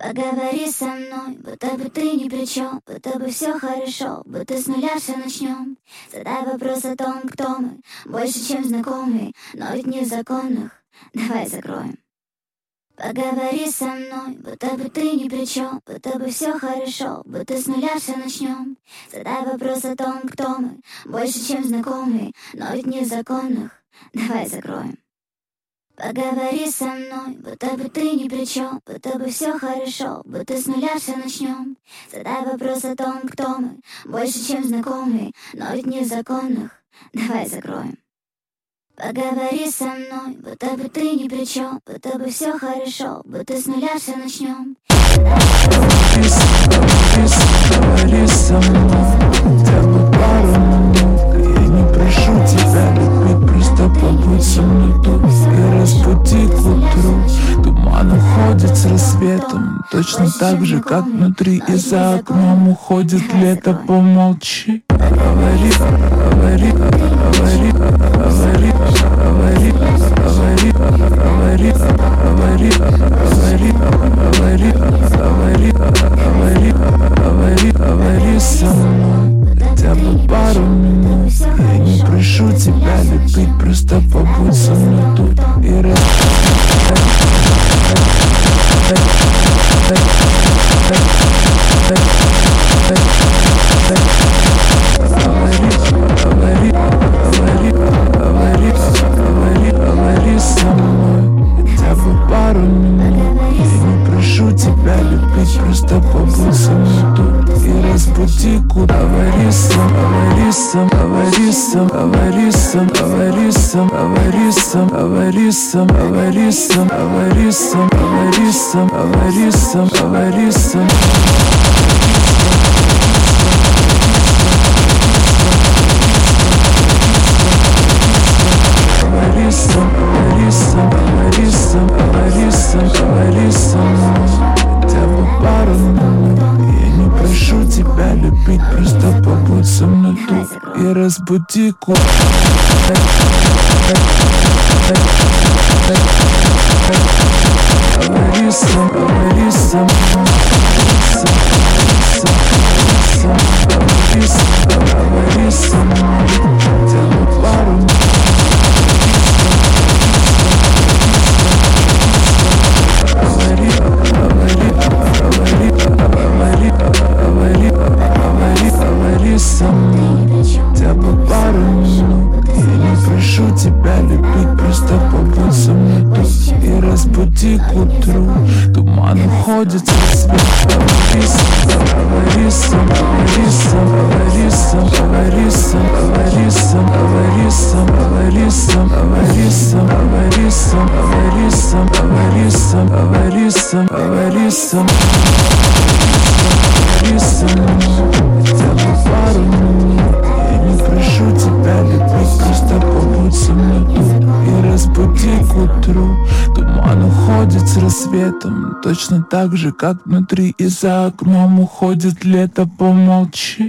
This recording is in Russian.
Поговори со мной, будто бы ты ни при чем, будто бы все хорошо, будто с нуля все начнем. Задай вопрос о том, кто мы, больше, чем знакомые, но ведь не законных. Давай закроем. Поговори со мной, будто бы ты ни при чем, будто бы все хорошо, будто с нуля все начнем. Задай вопрос о том, кто мы, больше, чем знакомые, но ведь не законных. Давай закроем. Поговори со мной, будто бы ты ни при чем, будто бы все хорошо, будто с нуля все начнем. Задай вопрос о том, кто мы, больше, чем знакомые, но ведь не законных. Давай закроем. Поговори со мной, будто бы ты ни при чем, будто бы все хорошо, будто с нуля все начнем. Рассветом Точно так же, как внутри и за окном уходит лето Помолчи Говори, говори, говори, говори, говори, говори, говори, говори, говори, говори, говори, говори, говори, говори со мной Хотя бы пару минут Я не прошу тебя любить, просто побудь со мной тут и раз тебя любить, просто побудь со мной тут И разбуди куда Говори сам, говори сам, говори сам, говори сам, говори сам, говори сам, говори музыку и разбуди кошку. Тебя любить, просто побудь со мной тут И разбуди к утру Туман уходит с рассвет Говори сам, говори сам, говори сам, говори сам, говори сам, говори сам, говори сам, говори сам, говори сам, говори сам, говори сам, говори сам, говори сам Говори со утру Туман уходит с рассветом Точно так же, как внутри и за окном уходит лето Помолчи